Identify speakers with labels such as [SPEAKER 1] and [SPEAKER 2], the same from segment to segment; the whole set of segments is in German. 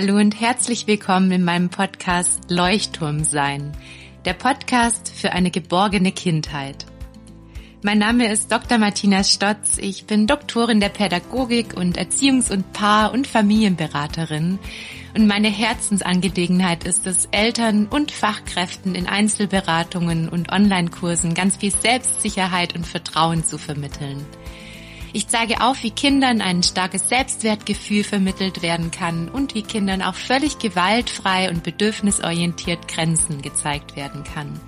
[SPEAKER 1] Hallo und herzlich willkommen in meinem Podcast Leuchtturm sein, der Podcast für eine geborgene Kindheit. Mein Name ist Dr. Martina Stotz. Ich bin Doktorin der Pädagogik und Erziehungs- und Paar- und Familienberaterin. Und meine Herzensangelegenheit ist es, Eltern und Fachkräften in Einzelberatungen und Online-Kursen ganz viel Selbstsicherheit und Vertrauen zu vermitteln. Ich zeige auf, wie Kindern ein starkes Selbstwertgefühl vermittelt werden kann und wie Kindern auch völlig gewaltfrei und bedürfnisorientiert Grenzen gezeigt werden kann.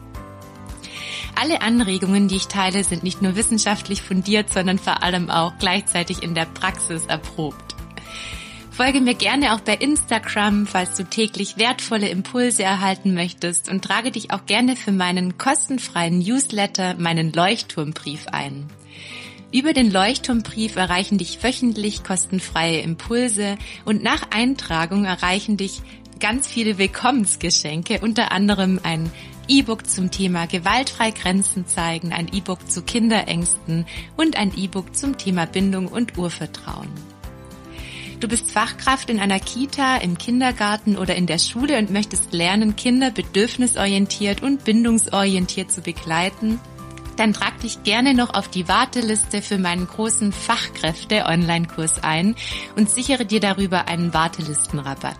[SPEAKER 1] Alle Anregungen, die ich teile, sind nicht nur wissenschaftlich fundiert, sondern vor allem auch gleichzeitig in der Praxis erprobt. Folge mir gerne auch bei Instagram, falls du täglich wertvolle Impulse erhalten möchtest und trage dich auch gerne für meinen kostenfreien Newsletter, meinen Leuchtturmbrief ein. Über den Leuchtturmbrief erreichen dich wöchentlich kostenfreie Impulse und nach Eintragung erreichen dich ganz viele Willkommensgeschenke, unter anderem ein E-Book zum Thema gewaltfrei Grenzen zeigen, ein E-Book zu Kinderängsten und ein E-Book zum Thema Bindung und Urvertrauen. Du bist Fachkraft in einer Kita, im Kindergarten oder in der Schule und möchtest lernen, Kinder bedürfnisorientiert und bindungsorientiert zu begleiten dann trag dich gerne noch auf die Warteliste für meinen großen Fachkräfte-Online-Kurs ein und sichere dir darüber einen Wartelistenrabatt.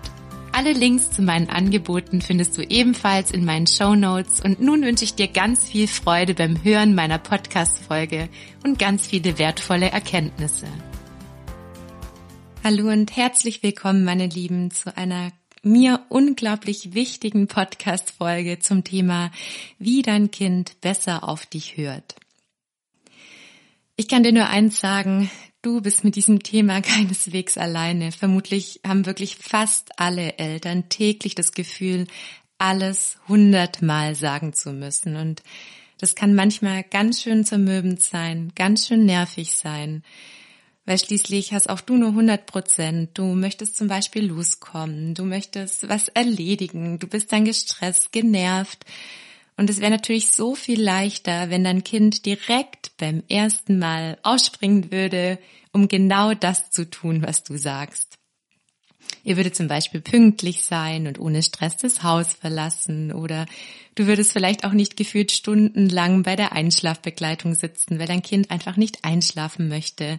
[SPEAKER 1] Alle Links zu meinen Angeboten findest du ebenfalls in meinen Show Notes und nun wünsche ich dir ganz viel Freude beim Hören meiner Podcast-Folge und ganz viele wertvolle Erkenntnisse. Hallo und herzlich willkommen, meine Lieben, zu einer mir unglaublich wichtigen Podcast-Folge zum Thema, wie dein Kind besser auf dich hört. Ich kann dir nur eins sagen, du bist mit diesem Thema keineswegs alleine. Vermutlich haben wirklich fast alle Eltern täglich das Gefühl, alles hundertmal sagen zu müssen. Und das kann manchmal ganz schön zermürbend sein, ganz schön nervig sein. Weil schließlich hast auch du nur 100 Prozent. Du möchtest zum Beispiel loskommen. Du möchtest was erledigen. Du bist dann gestresst, genervt. Und es wäre natürlich so viel leichter, wenn dein Kind direkt beim ersten Mal ausspringen würde, um genau das zu tun, was du sagst. Ihr würdet zum Beispiel pünktlich sein und ohne Stress das Haus verlassen oder du würdest vielleicht auch nicht gefühlt stundenlang bei der Einschlafbegleitung sitzen, weil dein Kind einfach nicht einschlafen möchte.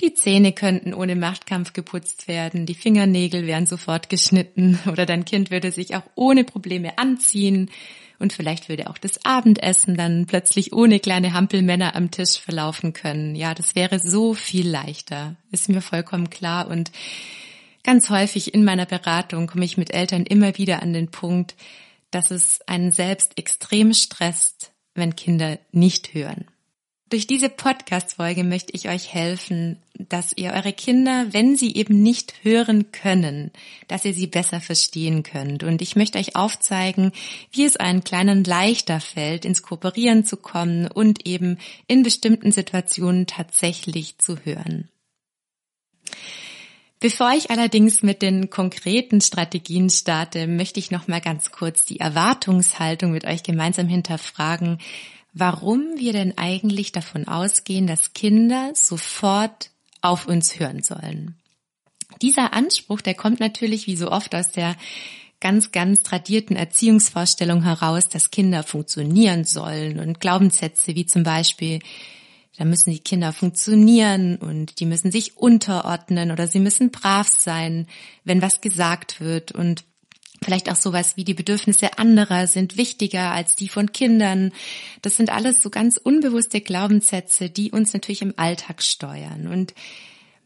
[SPEAKER 1] Die Zähne könnten ohne Machtkampf geputzt werden, die Fingernägel wären sofort geschnitten oder dein Kind würde sich auch ohne Probleme anziehen und vielleicht würde auch das Abendessen dann plötzlich ohne kleine Hampelmänner am Tisch verlaufen können. Ja, das wäre so viel leichter, ist mir vollkommen klar und ganz häufig in meiner Beratung komme ich mit Eltern immer wieder an den Punkt, dass es einen selbst extrem stresst, wenn Kinder nicht hören. Durch diese Podcast-Folge möchte ich euch helfen, dass ihr eure Kinder, wenn sie eben nicht hören können, dass ihr sie besser verstehen könnt. Und ich möchte euch aufzeigen, wie es einen kleinen leichter fällt, ins Kooperieren zu kommen und eben in bestimmten Situationen tatsächlich zu hören. Bevor ich allerdings mit den konkreten Strategien starte, möchte ich noch mal ganz kurz die Erwartungshaltung mit euch gemeinsam hinterfragen, warum wir denn eigentlich davon ausgehen, dass Kinder sofort auf uns hören sollen. Dieser Anspruch, der kommt natürlich wie so oft aus der ganz, ganz tradierten Erziehungsvorstellung heraus, dass Kinder funktionieren sollen und Glaubenssätze wie zum Beispiel, da müssen die Kinder funktionieren und die müssen sich unterordnen oder sie müssen brav sein, wenn was gesagt wird und Vielleicht auch sowas wie die Bedürfnisse anderer sind wichtiger als die von Kindern. Das sind alles so ganz unbewusste Glaubenssätze, die uns natürlich im Alltag steuern. Und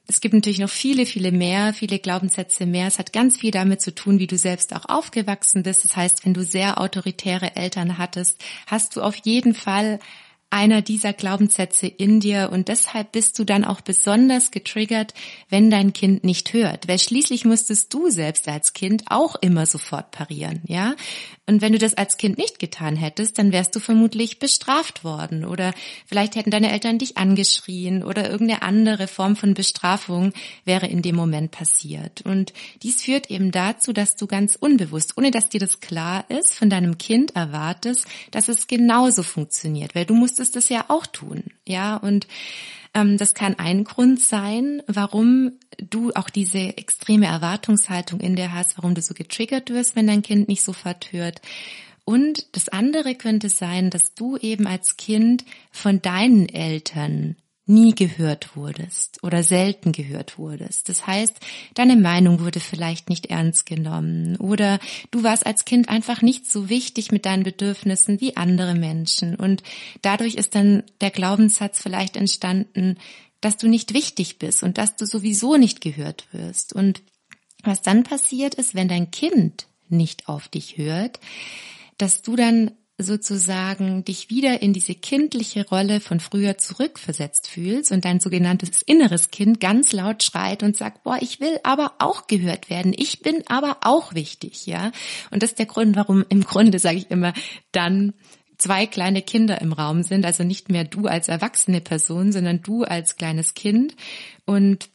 [SPEAKER 1] es gibt natürlich noch viele, viele mehr, viele Glaubenssätze mehr. Es hat ganz viel damit zu tun, wie du selbst auch aufgewachsen bist. Das heißt, wenn du sehr autoritäre Eltern hattest, hast du auf jeden Fall einer dieser Glaubenssätze in dir und deshalb bist du dann auch besonders getriggert, wenn dein Kind nicht hört, weil schließlich musstest du selbst als Kind auch immer sofort parieren, ja? Und wenn du das als Kind nicht getan hättest, dann wärst du vermutlich bestraft worden oder vielleicht hätten deine Eltern dich angeschrien oder irgendeine andere Form von Bestrafung wäre in dem Moment passiert. Und dies führt eben dazu, dass du ganz unbewusst, ohne dass dir das klar ist, von deinem Kind erwartest, dass es genauso funktioniert, weil du musstest es ja auch tun, ja? Und Ähm, das kann ein Grund sein, warum du auch diese extreme Erwartungshaltung in dir hast, warum du so getriggert wirst, wenn dein Kind nicht sofort hört. Und das andere könnte sein, dass du eben als Kind von deinen Eltern nie gehört wurdest oder selten gehört wurdest. Das heißt, deine Meinung wurde vielleicht nicht ernst genommen oder du warst als Kind einfach nicht so wichtig mit deinen Bedürfnissen wie andere Menschen und dadurch ist dann der Glaubenssatz vielleicht entstanden, dass du nicht wichtig bist und dass du sowieso nicht gehört wirst. Und was dann passiert ist, wenn dein Kind nicht auf dich hört, dass du dann sozusagen dich wieder in diese kindliche Rolle von früher zurückversetzt fühlst und dein sogenanntes inneres Kind ganz laut schreit und sagt, boah, ich will aber auch gehört werden. Ich bin aber auch wichtig, ja. Und das ist der Grund, warum im Grunde, sage ich immer, dann zwei kleine Kinder im Raum sind, also nicht mehr du als erwachsene Person, sondern du als kleines Kind und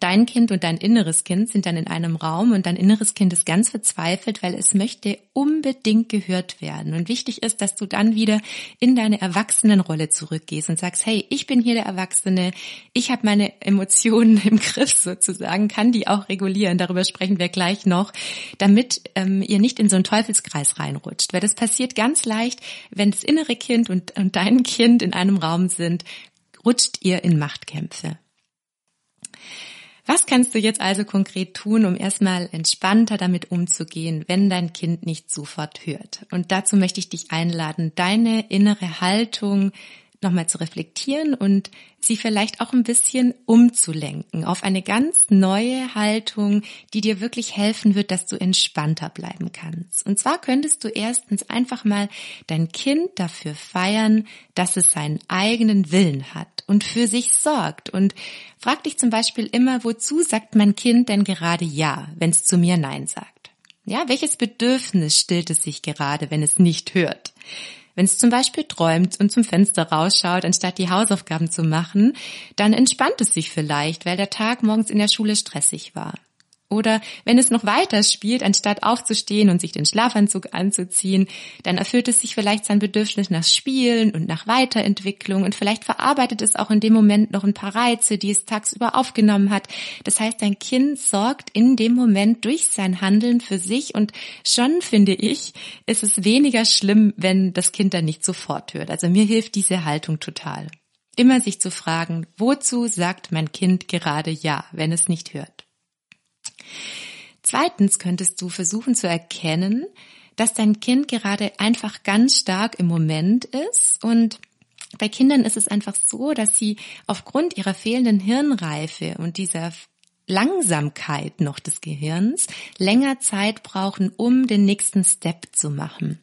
[SPEAKER 1] Dein Kind und dein inneres Kind sind dann in einem Raum und dein inneres Kind ist ganz verzweifelt, weil es möchte unbedingt gehört werden. Und wichtig ist, dass du dann wieder in deine Erwachsenenrolle zurückgehst und sagst, hey, ich bin hier der Erwachsene, ich habe meine Emotionen im Griff sozusagen, kann die auch regulieren, darüber sprechen wir gleich noch, damit ähm, ihr nicht in so einen Teufelskreis reinrutscht. Weil das passiert ganz leicht, wenn das innere Kind und, und dein Kind in einem Raum sind, rutscht ihr in Machtkämpfe. Was kannst du jetzt also konkret tun, um erstmal entspannter damit umzugehen, wenn dein Kind nicht sofort hört? Und dazu möchte ich dich einladen, deine innere Haltung nochmal zu reflektieren und sie vielleicht auch ein bisschen umzulenken auf eine ganz neue Haltung, die dir wirklich helfen wird, dass du entspannter bleiben kannst. Und zwar könntest du erstens einfach mal dein Kind dafür feiern, dass es seinen eigenen Willen hat und für sich sorgt. Und frag dich zum Beispiel immer, wozu sagt mein Kind denn gerade Ja, wenn es zu mir Nein sagt? Ja, welches Bedürfnis stillt es sich gerade, wenn es nicht hört? Wenn es zum Beispiel träumt und zum Fenster rausschaut, anstatt die Hausaufgaben zu machen, dann entspannt es sich vielleicht, weil der Tag morgens in der Schule stressig war. Oder wenn es noch weiter spielt, anstatt aufzustehen und sich den Schlafanzug anzuziehen, dann erfüllt es sich vielleicht sein Bedürfnis nach Spielen und nach Weiterentwicklung und vielleicht verarbeitet es auch in dem Moment noch ein paar Reize, die es tagsüber aufgenommen hat. Das heißt, dein Kind sorgt in dem Moment durch sein Handeln für sich und schon finde ich, ist es weniger schlimm, wenn das Kind dann nicht sofort hört. Also mir hilft diese Haltung total. Immer sich zu fragen, wozu sagt mein Kind gerade Ja, wenn es nicht hört? Zweitens könntest du versuchen zu erkennen, dass dein Kind gerade einfach ganz stark im Moment ist und bei Kindern ist es einfach so, dass sie aufgrund ihrer fehlenden Hirnreife und dieser Langsamkeit noch des Gehirns länger Zeit brauchen, um den nächsten Step zu machen.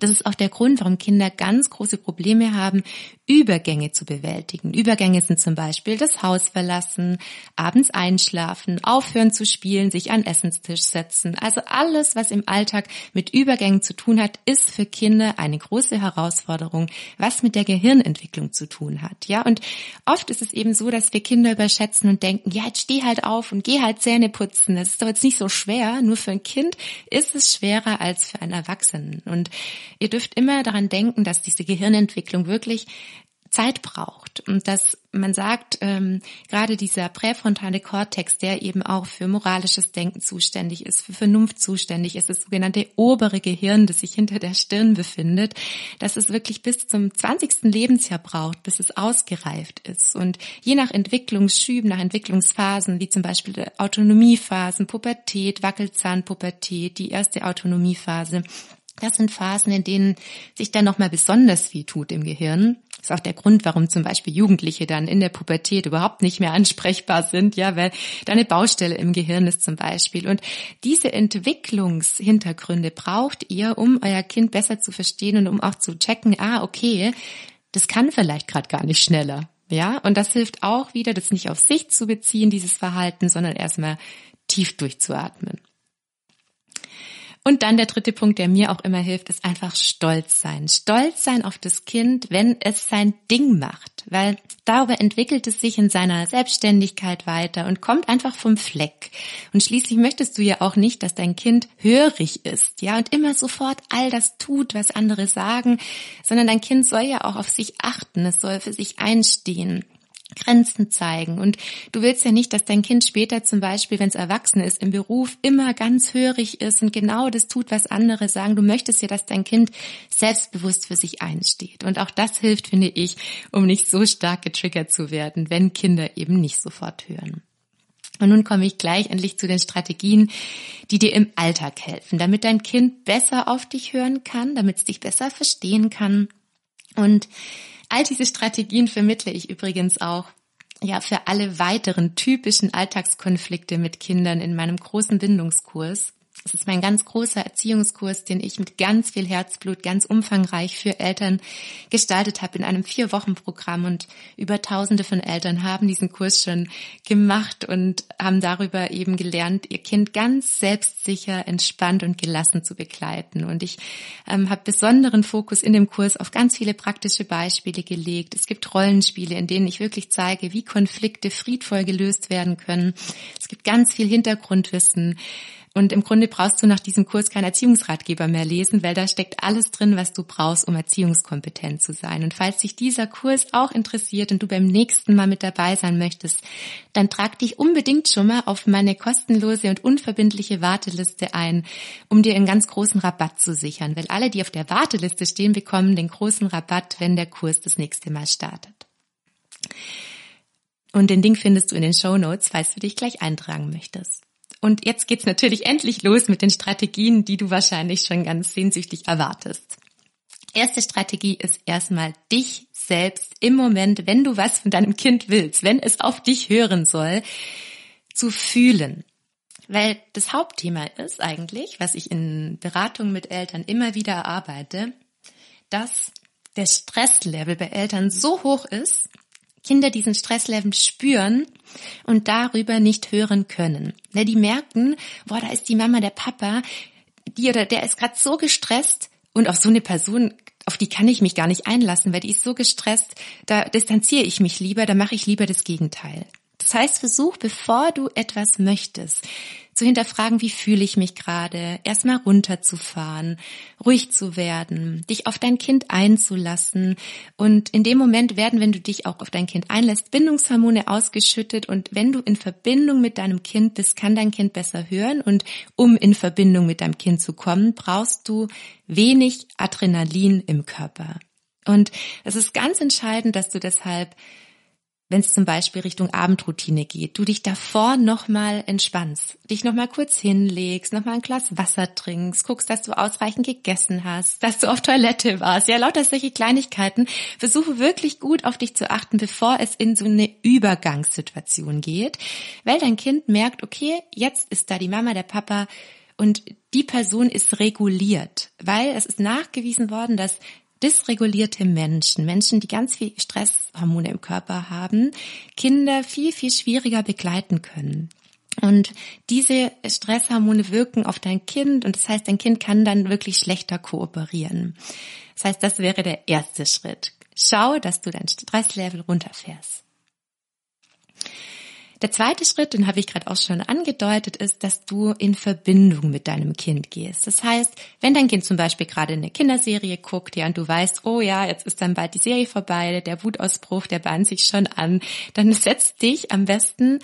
[SPEAKER 1] Das ist auch der Grund, warum Kinder ganz große Probleme haben, Übergänge zu bewältigen. Übergänge sind zum Beispiel das Haus verlassen, abends einschlafen, aufhören zu spielen, sich an Essenstisch setzen. Also alles, was im Alltag mit Übergängen zu tun hat, ist für Kinder eine große Herausforderung, was mit der Gehirnentwicklung zu tun hat. Ja, und oft ist es eben so, dass wir Kinder überschätzen und denken, ja, jetzt steh halt auf und geh halt Zähne putzen. Das ist doch jetzt nicht so schwer. Nur für ein Kind ist es schwerer als für einen Erwachsenen. Und ihr dürft immer daran denken, dass diese Gehirnentwicklung wirklich Zeit braucht und dass man sagt, ähm, gerade dieser präfrontale Kortex, der eben auch für moralisches Denken zuständig ist, für Vernunft zuständig ist, das sogenannte obere Gehirn, das sich hinter der Stirn befindet, dass es wirklich bis zum 20. Lebensjahr braucht, bis es ausgereift ist. Und je nach Entwicklungsschüben, nach Entwicklungsphasen, wie zum Beispiel Autonomiephasen, Pubertät, Wackelzahnpubertät, die erste Autonomiephase, das sind Phasen, in denen sich dann nochmal besonders viel tut im Gehirn. Das ist auch der Grund, warum zum Beispiel Jugendliche dann in der Pubertät überhaupt nicht mehr ansprechbar sind, ja, weil da eine Baustelle im Gehirn ist zum Beispiel. Und diese Entwicklungshintergründe braucht ihr, um euer Kind besser zu verstehen und um auch zu checken, ah, okay, das kann vielleicht gerade gar nicht schneller. Ja, und das hilft auch wieder, das nicht auf sich zu beziehen, dieses Verhalten, sondern erstmal tief durchzuatmen. Und dann der dritte Punkt, der mir auch immer hilft, ist einfach stolz sein. Stolz sein auf das Kind, wenn es sein Ding macht, weil darüber entwickelt es sich in seiner Selbstständigkeit weiter und kommt einfach vom Fleck. Und schließlich möchtest du ja auch nicht, dass dein Kind hörig ist, ja, und immer sofort all das tut, was andere sagen, sondern dein Kind soll ja auch auf sich achten, es soll für sich einstehen. Grenzen zeigen. Und du willst ja nicht, dass dein Kind später zum Beispiel, wenn es erwachsen ist, im Beruf immer ganz hörig ist und genau das tut, was andere sagen. Du möchtest ja, dass dein Kind selbstbewusst für sich einsteht. Und auch das hilft, finde ich, um nicht so stark getriggert zu werden, wenn Kinder eben nicht sofort hören. Und nun komme ich gleich endlich zu den Strategien, die dir im Alltag helfen, damit dein Kind besser auf dich hören kann, damit es dich besser verstehen kann. Und All diese Strategien vermittle ich übrigens auch ja für alle weiteren typischen Alltagskonflikte mit Kindern in meinem großen Bindungskurs. Das ist mein ganz großer Erziehungskurs, den ich mit ganz viel Herzblut, ganz umfangreich für Eltern gestaltet habe in einem Vier-Wochen-Programm und über Tausende von Eltern haben diesen Kurs schon gemacht und haben darüber eben gelernt, ihr Kind ganz selbstsicher, entspannt und gelassen zu begleiten. Und ich ähm, habe besonderen Fokus in dem Kurs auf ganz viele praktische Beispiele gelegt. Es gibt Rollenspiele, in denen ich wirklich zeige, wie Konflikte friedvoll gelöst werden können. Es gibt ganz viel Hintergrundwissen und im Grunde brauchst du nach diesem Kurs keinen Erziehungsratgeber mehr lesen, weil da steckt alles drin, was du brauchst, um erziehungskompetent zu sein. Und falls dich dieser Kurs auch interessiert und du beim nächsten Mal mit dabei sein möchtest, dann trag dich unbedingt schon mal auf meine kostenlose und unverbindliche Warteliste ein, um dir einen ganz großen Rabatt zu sichern. Weil alle, die auf der Warteliste stehen, bekommen den großen Rabatt, wenn der Kurs das nächste Mal startet. Und den Link findest du in den Show Notes, falls du dich gleich eintragen möchtest. Und jetzt geht's natürlich endlich los mit den Strategien, die du wahrscheinlich schon ganz sehnsüchtig erwartest. Erste Strategie ist erstmal dich selbst im Moment, wenn du was von deinem Kind willst, wenn es auf dich hören soll, zu fühlen. Weil das Hauptthema ist eigentlich, was ich in Beratungen mit Eltern immer wieder erarbeite, dass der Stresslevel bei Eltern so hoch ist, Kinder diesen Stresslevel spüren und darüber nicht hören können. Ja, die merken, boah, da ist die Mama, der Papa, die oder der ist gerade so gestresst und auf so eine Person, auf die kann ich mich gar nicht einlassen, weil die ist so gestresst, da distanziere ich mich lieber, da mache ich lieber das Gegenteil. Das heißt, versuch, bevor du etwas möchtest, zu hinterfragen, wie fühle ich mich gerade, erstmal runterzufahren, ruhig zu werden, dich auf dein Kind einzulassen. Und in dem Moment werden, wenn du dich auch auf dein Kind einlässt, Bindungshormone ausgeschüttet. Und wenn du in Verbindung mit deinem Kind bist, kann dein Kind besser hören. Und um in Verbindung mit deinem Kind zu kommen, brauchst du wenig Adrenalin im Körper. Und es ist ganz entscheidend, dass du deshalb wenn es zum Beispiel Richtung Abendroutine geht, du dich davor nochmal entspannst, dich nochmal kurz hinlegst, nochmal ein Glas Wasser trinkst, guckst, dass du ausreichend gegessen hast, dass du auf Toilette warst, ja, lauter solche Kleinigkeiten. Versuche wirklich gut auf dich zu achten, bevor es in so eine Übergangssituation geht, weil dein Kind merkt, okay, jetzt ist da die Mama, der Papa, und die Person ist reguliert, weil es ist nachgewiesen worden, dass dysregulierte Menschen, Menschen, die ganz viel Stresshormone im Körper haben, Kinder viel, viel schwieriger begleiten können. Und diese Stresshormone wirken auf dein Kind und das heißt, dein Kind kann dann wirklich schlechter kooperieren. Das heißt, das wäre der erste Schritt. Schau, dass du dein Stresslevel runterfährst. Der zweite Schritt, den habe ich gerade auch schon angedeutet, ist, dass du in Verbindung mit deinem Kind gehst. Das heißt, wenn dein Kind zum Beispiel gerade eine Kinderserie guckt, ja, und du weißt, oh ja, jetzt ist dann bald die Serie vorbei, der Wutausbruch, der bahnt sich schon an, dann setz dich am besten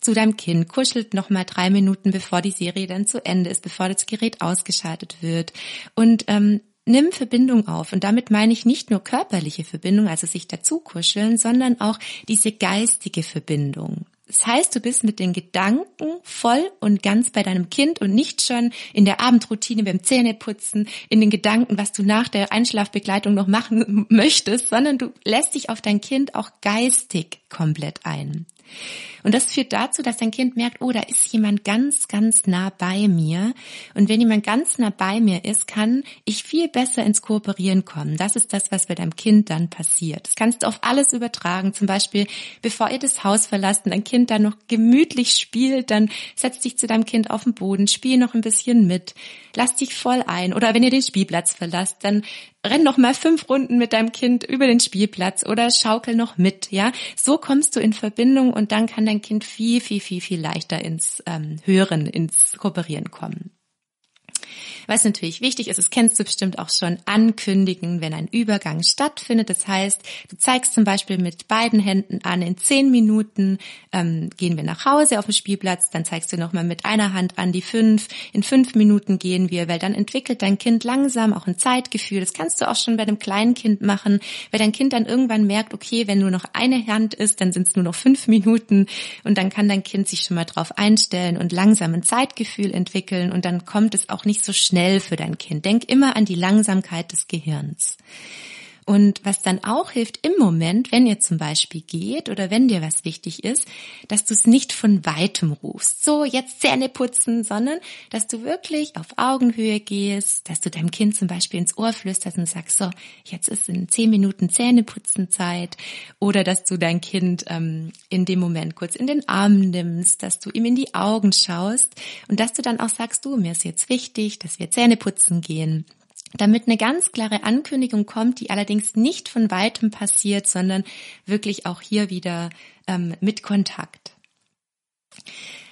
[SPEAKER 1] zu deinem Kind, kuschelt nochmal drei Minuten, bevor die Serie dann zu Ende ist, bevor das Gerät ausgeschaltet wird und ähm, nimm Verbindung auf. Und damit meine ich nicht nur körperliche Verbindung, also sich dazu kuscheln, sondern auch diese geistige Verbindung. Das heißt, du bist mit den Gedanken voll und ganz bei deinem Kind und nicht schon in der Abendroutine beim Zähneputzen, in den Gedanken, was du nach der Einschlafbegleitung noch machen möchtest, sondern du lässt dich auf dein Kind auch geistig komplett ein. Und das führt dazu, dass dein Kind merkt, oh, da ist jemand ganz, ganz nah bei mir. Und wenn jemand ganz nah bei mir ist, kann ich viel besser ins Kooperieren kommen. Das ist das, was bei deinem Kind dann passiert. Das kannst du auf alles übertragen. Zum Beispiel, bevor ihr das Haus verlasst und dein Kind dann noch gemütlich spielt, dann setz dich zu deinem Kind auf den Boden, spiel noch ein bisschen mit, lass dich voll ein. Oder wenn ihr den Spielplatz verlasst, dann renn noch mal fünf Runden mit deinem Kind über den Spielplatz oder schaukel noch mit, ja. So kommst du in Verbindung und dann kann dein Kind viel, viel, viel, viel leichter ins ähm, Hören, ins Kooperieren kommen. Was natürlich wichtig ist, das kennst du bestimmt auch schon, ankündigen, wenn ein Übergang stattfindet. Das heißt, du zeigst zum Beispiel mit beiden Händen an, in zehn Minuten ähm, gehen wir nach Hause auf dem Spielplatz, dann zeigst du nochmal mit einer Hand an die fünf, in fünf Minuten gehen wir, weil dann entwickelt dein Kind langsam auch ein Zeitgefühl. Das kannst du auch schon bei einem kleinen Kind machen, weil dein Kind dann irgendwann merkt, okay, wenn nur noch eine Hand ist, dann sind es nur noch fünf Minuten und dann kann dein Kind sich schon mal drauf einstellen und langsam ein Zeitgefühl entwickeln und dann kommt es auch nicht so schnell für dein Kind. Denk immer an die Langsamkeit des Gehirns. Und was dann auch hilft im Moment, wenn ihr zum Beispiel geht oder wenn dir was wichtig ist, dass du es nicht von weitem rufst. So, jetzt Zähne putzen, sondern dass du wirklich auf Augenhöhe gehst, dass du deinem Kind zum Beispiel ins Ohr flüsterst und sagst, so, jetzt ist in zehn Minuten Zähneputzenzeit. Oder dass du dein Kind ähm, in dem Moment kurz in den Arm nimmst, dass du ihm in die Augen schaust und dass du dann auch sagst, du, mir ist jetzt wichtig, dass wir Zähne putzen gehen damit eine ganz klare Ankündigung kommt, die allerdings nicht von weitem passiert, sondern wirklich auch hier wieder ähm, mit Kontakt.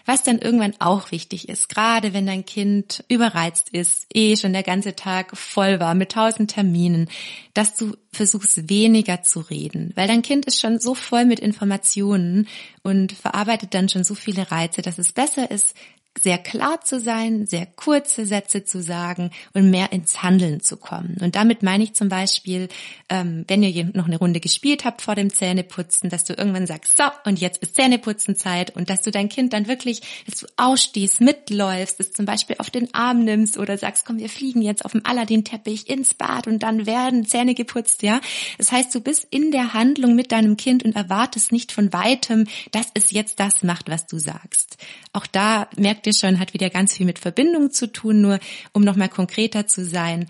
[SPEAKER 1] Was dann irgendwann auch wichtig ist, gerade wenn dein Kind überreizt ist, eh schon der ganze Tag voll war mit tausend Terminen, dass du versuchst weniger zu reden, weil dein Kind ist schon so voll mit Informationen und verarbeitet dann schon so viele Reize, dass es besser ist, sehr klar zu sein, sehr kurze Sätze zu sagen und mehr ins Handeln zu kommen. Und damit meine ich zum Beispiel, ähm, wenn ihr noch eine Runde gespielt habt vor dem Zähneputzen, dass du irgendwann sagst, so, und jetzt ist Zähneputzenzeit und dass du dein Kind dann wirklich, dass du ausstehst, mitläufst, es zum Beispiel auf den Arm nimmst oder sagst, komm, wir fliegen jetzt auf dem Aladdin-Teppich ins Bad und dann werden Zähne geputzt, ja. Das heißt, du bist in der Handlung mit deinem Kind und erwartest nicht von weitem, dass es jetzt das macht, was du sagst. Auch da merkt ihr schon, hat wieder ganz viel mit Verbindung zu tun, nur um nochmal konkreter zu sein,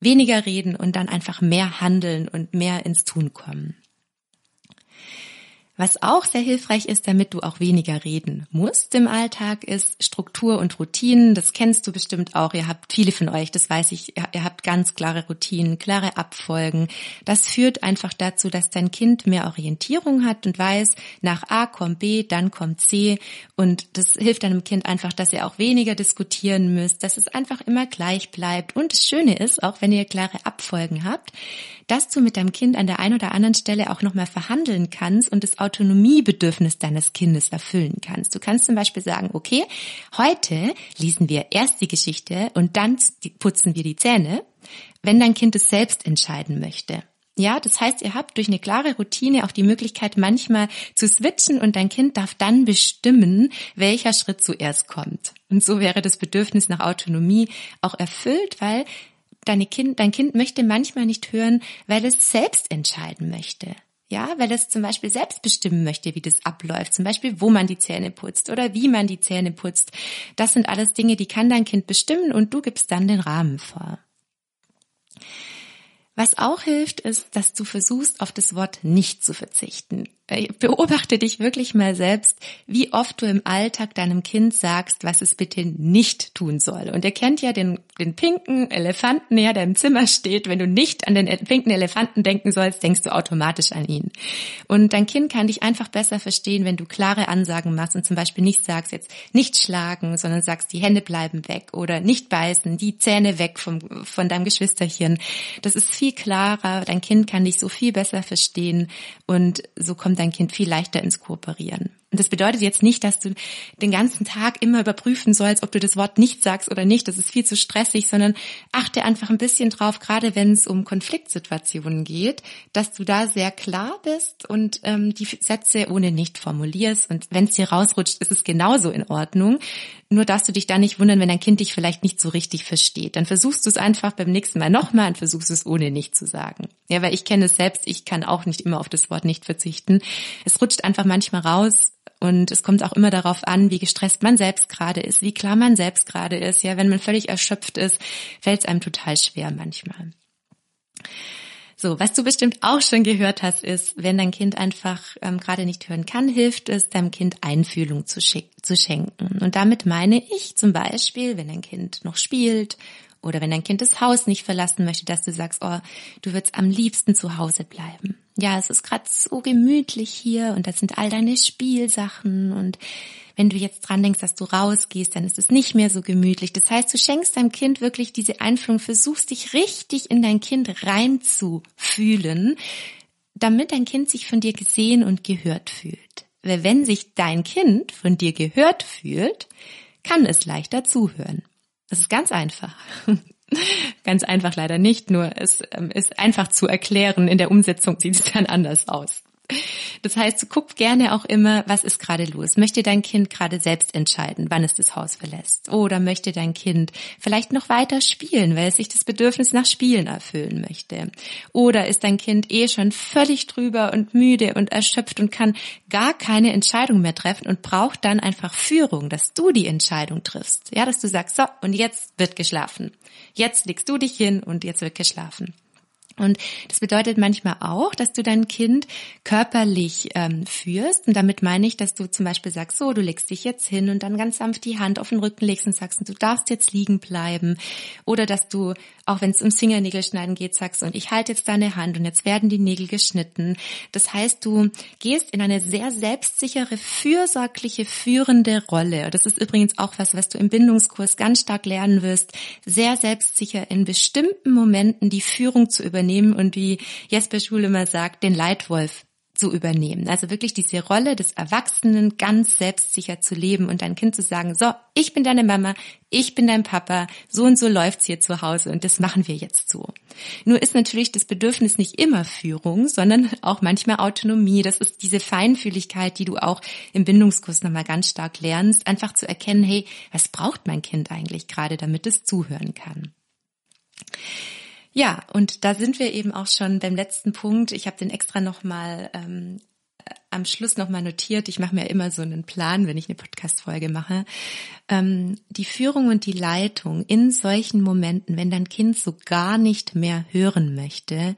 [SPEAKER 1] weniger reden und dann einfach mehr handeln und mehr ins Tun kommen. Was auch sehr hilfreich ist, damit du auch weniger reden musst im Alltag, ist Struktur und Routinen. Das kennst du bestimmt auch. Ihr habt viele von euch, das weiß ich, ihr habt ganz klare Routinen, klare Abfolgen. Das führt einfach dazu, dass dein Kind mehr Orientierung hat und weiß, nach A kommt B, dann kommt C. Und das hilft deinem Kind einfach, dass ihr auch weniger diskutieren müsst, dass es einfach immer gleich bleibt. Und das Schöne ist, auch wenn ihr klare Abfolgen habt, dass du mit deinem Kind an der einen oder anderen Stelle auch nochmal verhandeln kannst und das Autonomiebedürfnis deines Kindes erfüllen kannst. Du kannst zum Beispiel sagen, okay, heute lesen wir erst die Geschichte und dann putzen wir die Zähne, wenn dein Kind es selbst entscheiden möchte. Ja, das heißt, ihr habt durch eine klare Routine auch die Möglichkeit, manchmal zu switchen und dein Kind darf dann bestimmen, welcher Schritt zuerst kommt. Und so wäre das Bedürfnis nach Autonomie auch erfüllt, weil deine Kind, dein Kind möchte manchmal nicht hören, weil es selbst entscheiden möchte. Ja, weil es zum Beispiel selbst bestimmen möchte, wie das abläuft. Zum Beispiel, wo man die Zähne putzt oder wie man die Zähne putzt. Das sind alles Dinge, die kann dein Kind bestimmen und du gibst dann den Rahmen vor. Was auch hilft, ist, dass du versuchst, auf das Wort nicht zu verzichten. Äh, beobachte dich wirklich mal selbst, wie oft du im Alltag deinem Kind sagst, was es bitte nicht tun soll. Und er kennt ja den, den pinken Elefanten, der im Zimmer steht. Wenn du nicht an den pinken Elefanten denken sollst, denkst du automatisch an ihn. Und dein Kind kann dich einfach besser verstehen, wenn du klare Ansagen machst und zum Beispiel nicht sagst jetzt nicht schlagen, sondern sagst, die Hände bleiben weg oder nicht beißen, die Zähne weg vom, von deinem Geschwisterchen. Das ist viel klarer. Dein Kind kann dich so viel besser verstehen und so kommt kommt dein Kind viel leichter ins Kooperieren. Und das bedeutet jetzt nicht, dass du den ganzen Tag immer überprüfen sollst, ob du das Wort nicht sagst oder nicht. Das ist viel zu stressig, sondern achte einfach ein bisschen drauf, gerade wenn es um Konfliktsituationen geht, dass du da sehr klar bist und ähm, die Sätze ohne nicht formulierst. Und wenn es dir rausrutscht, ist es genauso in Ordnung. Nur darfst du dich da nicht wundern, wenn dein Kind dich vielleicht nicht so richtig versteht. Dann versuchst du es einfach beim nächsten Mal nochmal und versuchst es ohne nicht zu sagen. Ja, weil ich kenne es selbst, ich kann auch nicht immer auf das Wort nicht verzichten. Es rutscht einfach manchmal raus und es kommt auch immer darauf an, wie gestresst man selbst gerade ist, wie klar man selbst gerade ist. Ja, wenn man völlig erschöpft ist, fällt es einem total schwer manchmal. So, was du bestimmt auch schon gehört hast, ist, wenn dein Kind einfach ähm, gerade nicht hören kann, hilft es, deinem Kind Einfühlung zu, zu schenken. Und damit meine ich zum Beispiel, wenn dein Kind noch spielt oder wenn dein Kind das Haus nicht verlassen möchte, dass du sagst, oh, du würdest am liebsten zu Hause bleiben. Ja, es ist gerade so gemütlich hier und das sind all deine Spielsachen und wenn du jetzt dran denkst, dass du rausgehst, dann ist es nicht mehr so gemütlich. Das heißt, du schenkst deinem Kind wirklich diese Einfühlung, versuchst dich richtig in dein Kind reinzufühlen, damit dein Kind sich von dir gesehen und gehört fühlt. Weil wenn sich dein Kind von dir gehört fühlt, kann es leichter zuhören. Das ist ganz einfach. Ganz einfach leider nicht, nur es ähm, ist einfach zu erklären. In der Umsetzung sieht es dann anders aus. Das heißt, guck gerne auch immer, was ist gerade los? Möchte dein Kind gerade selbst entscheiden, wann es das Haus verlässt? Oder möchte dein Kind vielleicht noch weiter spielen, weil es sich das Bedürfnis nach Spielen erfüllen möchte? Oder ist dein Kind eh schon völlig drüber und müde und erschöpft und kann gar keine Entscheidung mehr treffen und braucht dann einfach Führung, dass du die Entscheidung triffst? Ja, dass du sagst, so, und jetzt wird geschlafen. Jetzt legst du dich hin und jetzt wird geschlafen. Und das bedeutet manchmal auch, dass du dein Kind körperlich ähm, führst. Und damit meine ich, dass du zum Beispiel sagst, so, du legst dich jetzt hin und dann ganz sanft die Hand auf den Rücken legst und sagst, du darfst jetzt liegen bleiben. Oder dass du, auch wenn es ums Fingernägelschneiden geht, sagst, und ich halte jetzt deine Hand und jetzt werden die Nägel geschnitten. Das heißt, du gehst in eine sehr selbstsichere, fürsorgliche, führende Rolle. Das ist übrigens auch was, was du im Bindungskurs ganz stark lernen wirst. Sehr selbstsicher in bestimmten Momenten die Führung zu übernehmen übernehmen und wie Jesper Schule immer sagt, den Leitwolf zu übernehmen. Also wirklich diese Rolle des Erwachsenen ganz selbstsicher zu leben und dein Kind zu sagen, so, ich bin deine Mama, ich bin dein Papa, so und so läuft's hier zu Hause und das machen wir jetzt so. Nur ist natürlich das Bedürfnis nicht immer Führung, sondern auch manchmal Autonomie. Das ist diese Feinfühligkeit, die du auch im Bindungskurs nochmal ganz stark lernst, einfach zu erkennen, hey, was braucht mein Kind eigentlich gerade, damit es zuhören kann. Ja, und da sind wir eben auch schon beim letzten Punkt. Ich habe den extra nochmal ähm, am Schluss nochmal notiert. Ich mache mir immer so einen Plan, wenn ich eine Podcast-Folge mache. Ähm, die Führung und die Leitung in solchen Momenten, wenn dein Kind so gar nicht mehr hören möchte,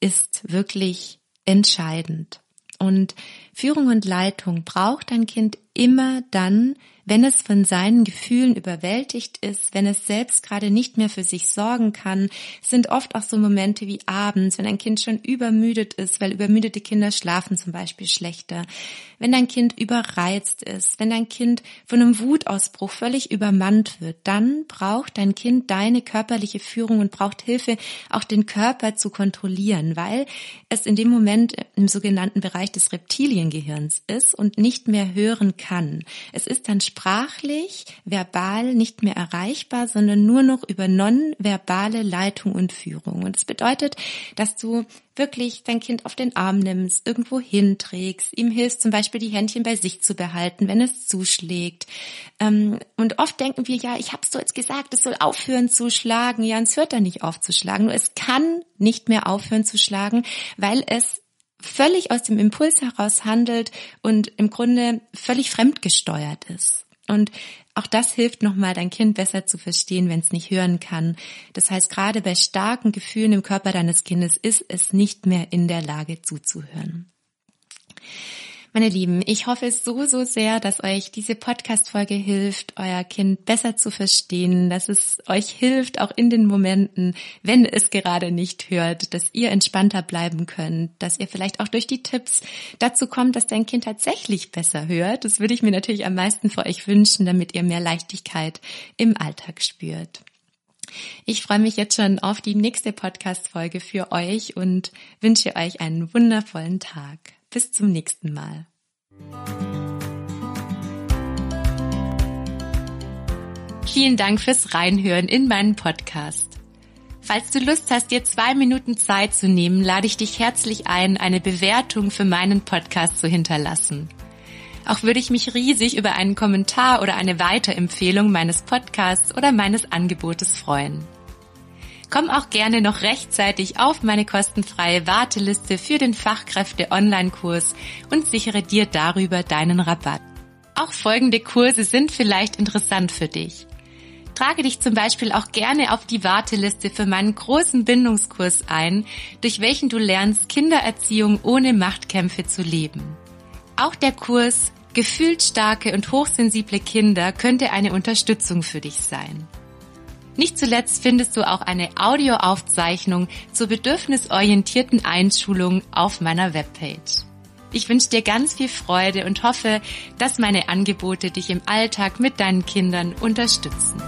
[SPEAKER 1] ist wirklich entscheidend. Und Führung und Leitung braucht dein Kind immer dann, wenn es von seinen Gefühlen überwältigt ist, wenn es selbst gerade nicht mehr für sich sorgen kann, sind oft auch so Momente wie abends, wenn ein Kind schon übermüdet ist, weil übermüdete Kinder schlafen zum Beispiel schlechter, wenn dein Kind überreizt ist, wenn dein Kind von einem Wutausbruch völlig übermannt wird, dann braucht dein Kind deine körperliche Führung und braucht Hilfe, auch den Körper zu kontrollieren, weil es in dem Moment im sogenannten Bereich des Reptiliengehirns ist und nicht mehr hören kann. Es ist dann sprachlich, verbal nicht mehr erreichbar, sondern nur noch über nonverbale Leitung und Führung. Und das bedeutet, dass du wirklich dein Kind auf den Arm nimmst, irgendwo hinträgst, ihm hilfst zum Beispiel die Händchen bei sich zu behalten, wenn es zuschlägt. Ähm, und oft denken wir, ja, ich habe es so jetzt gesagt, es soll aufhören zu schlagen. Ja, es hört dann nicht auf zu schlagen. Nur es kann nicht mehr aufhören zu schlagen, weil es völlig aus dem Impuls heraus handelt und im Grunde völlig fremdgesteuert ist. Und auch das hilft nochmal, dein Kind besser zu verstehen, wenn es nicht hören kann. Das heißt, gerade bei starken Gefühlen im Körper deines Kindes ist es nicht mehr in der Lage zuzuhören. Meine Lieben, ich hoffe so, so sehr, dass euch diese Podcast-Folge hilft, euer Kind besser zu verstehen, dass es euch hilft, auch in den Momenten, wenn es gerade nicht hört, dass ihr entspannter bleiben könnt, dass ihr vielleicht auch durch die Tipps dazu kommt, dass dein Kind tatsächlich besser hört. Das würde ich mir natürlich am meisten für euch wünschen, damit ihr mehr Leichtigkeit im Alltag spürt. Ich freue mich jetzt schon auf die nächste Podcast-Folge für euch und wünsche euch einen wundervollen Tag. Bis zum nächsten Mal. Vielen Dank fürs Reinhören in meinen Podcast. Falls du Lust hast, dir zwei Minuten Zeit zu nehmen, lade ich dich herzlich ein, eine Bewertung für meinen Podcast zu hinterlassen. Auch würde ich mich riesig über einen Kommentar oder eine Weiterempfehlung meines Podcasts oder meines Angebotes freuen. Komm auch gerne noch rechtzeitig auf meine kostenfreie Warteliste für den Fachkräfte-Online-Kurs und sichere dir darüber deinen Rabatt. Auch folgende Kurse sind vielleicht interessant für dich. Trage dich zum Beispiel auch gerne auf die Warteliste für meinen großen Bindungskurs ein, durch welchen du lernst, Kindererziehung ohne Machtkämpfe zu leben. Auch der Kurs Gefühlt starke und hochsensible Kinder könnte eine Unterstützung für dich sein. Nicht zuletzt findest du auch eine Audioaufzeichnung zur bedürfnisorientierten Einschulung auf meiner Webpage. Ich wünsche dir ganz viel Freude und hoffe, dass meine Angebote dich im Alltag mit deinen Kindern unterstützen.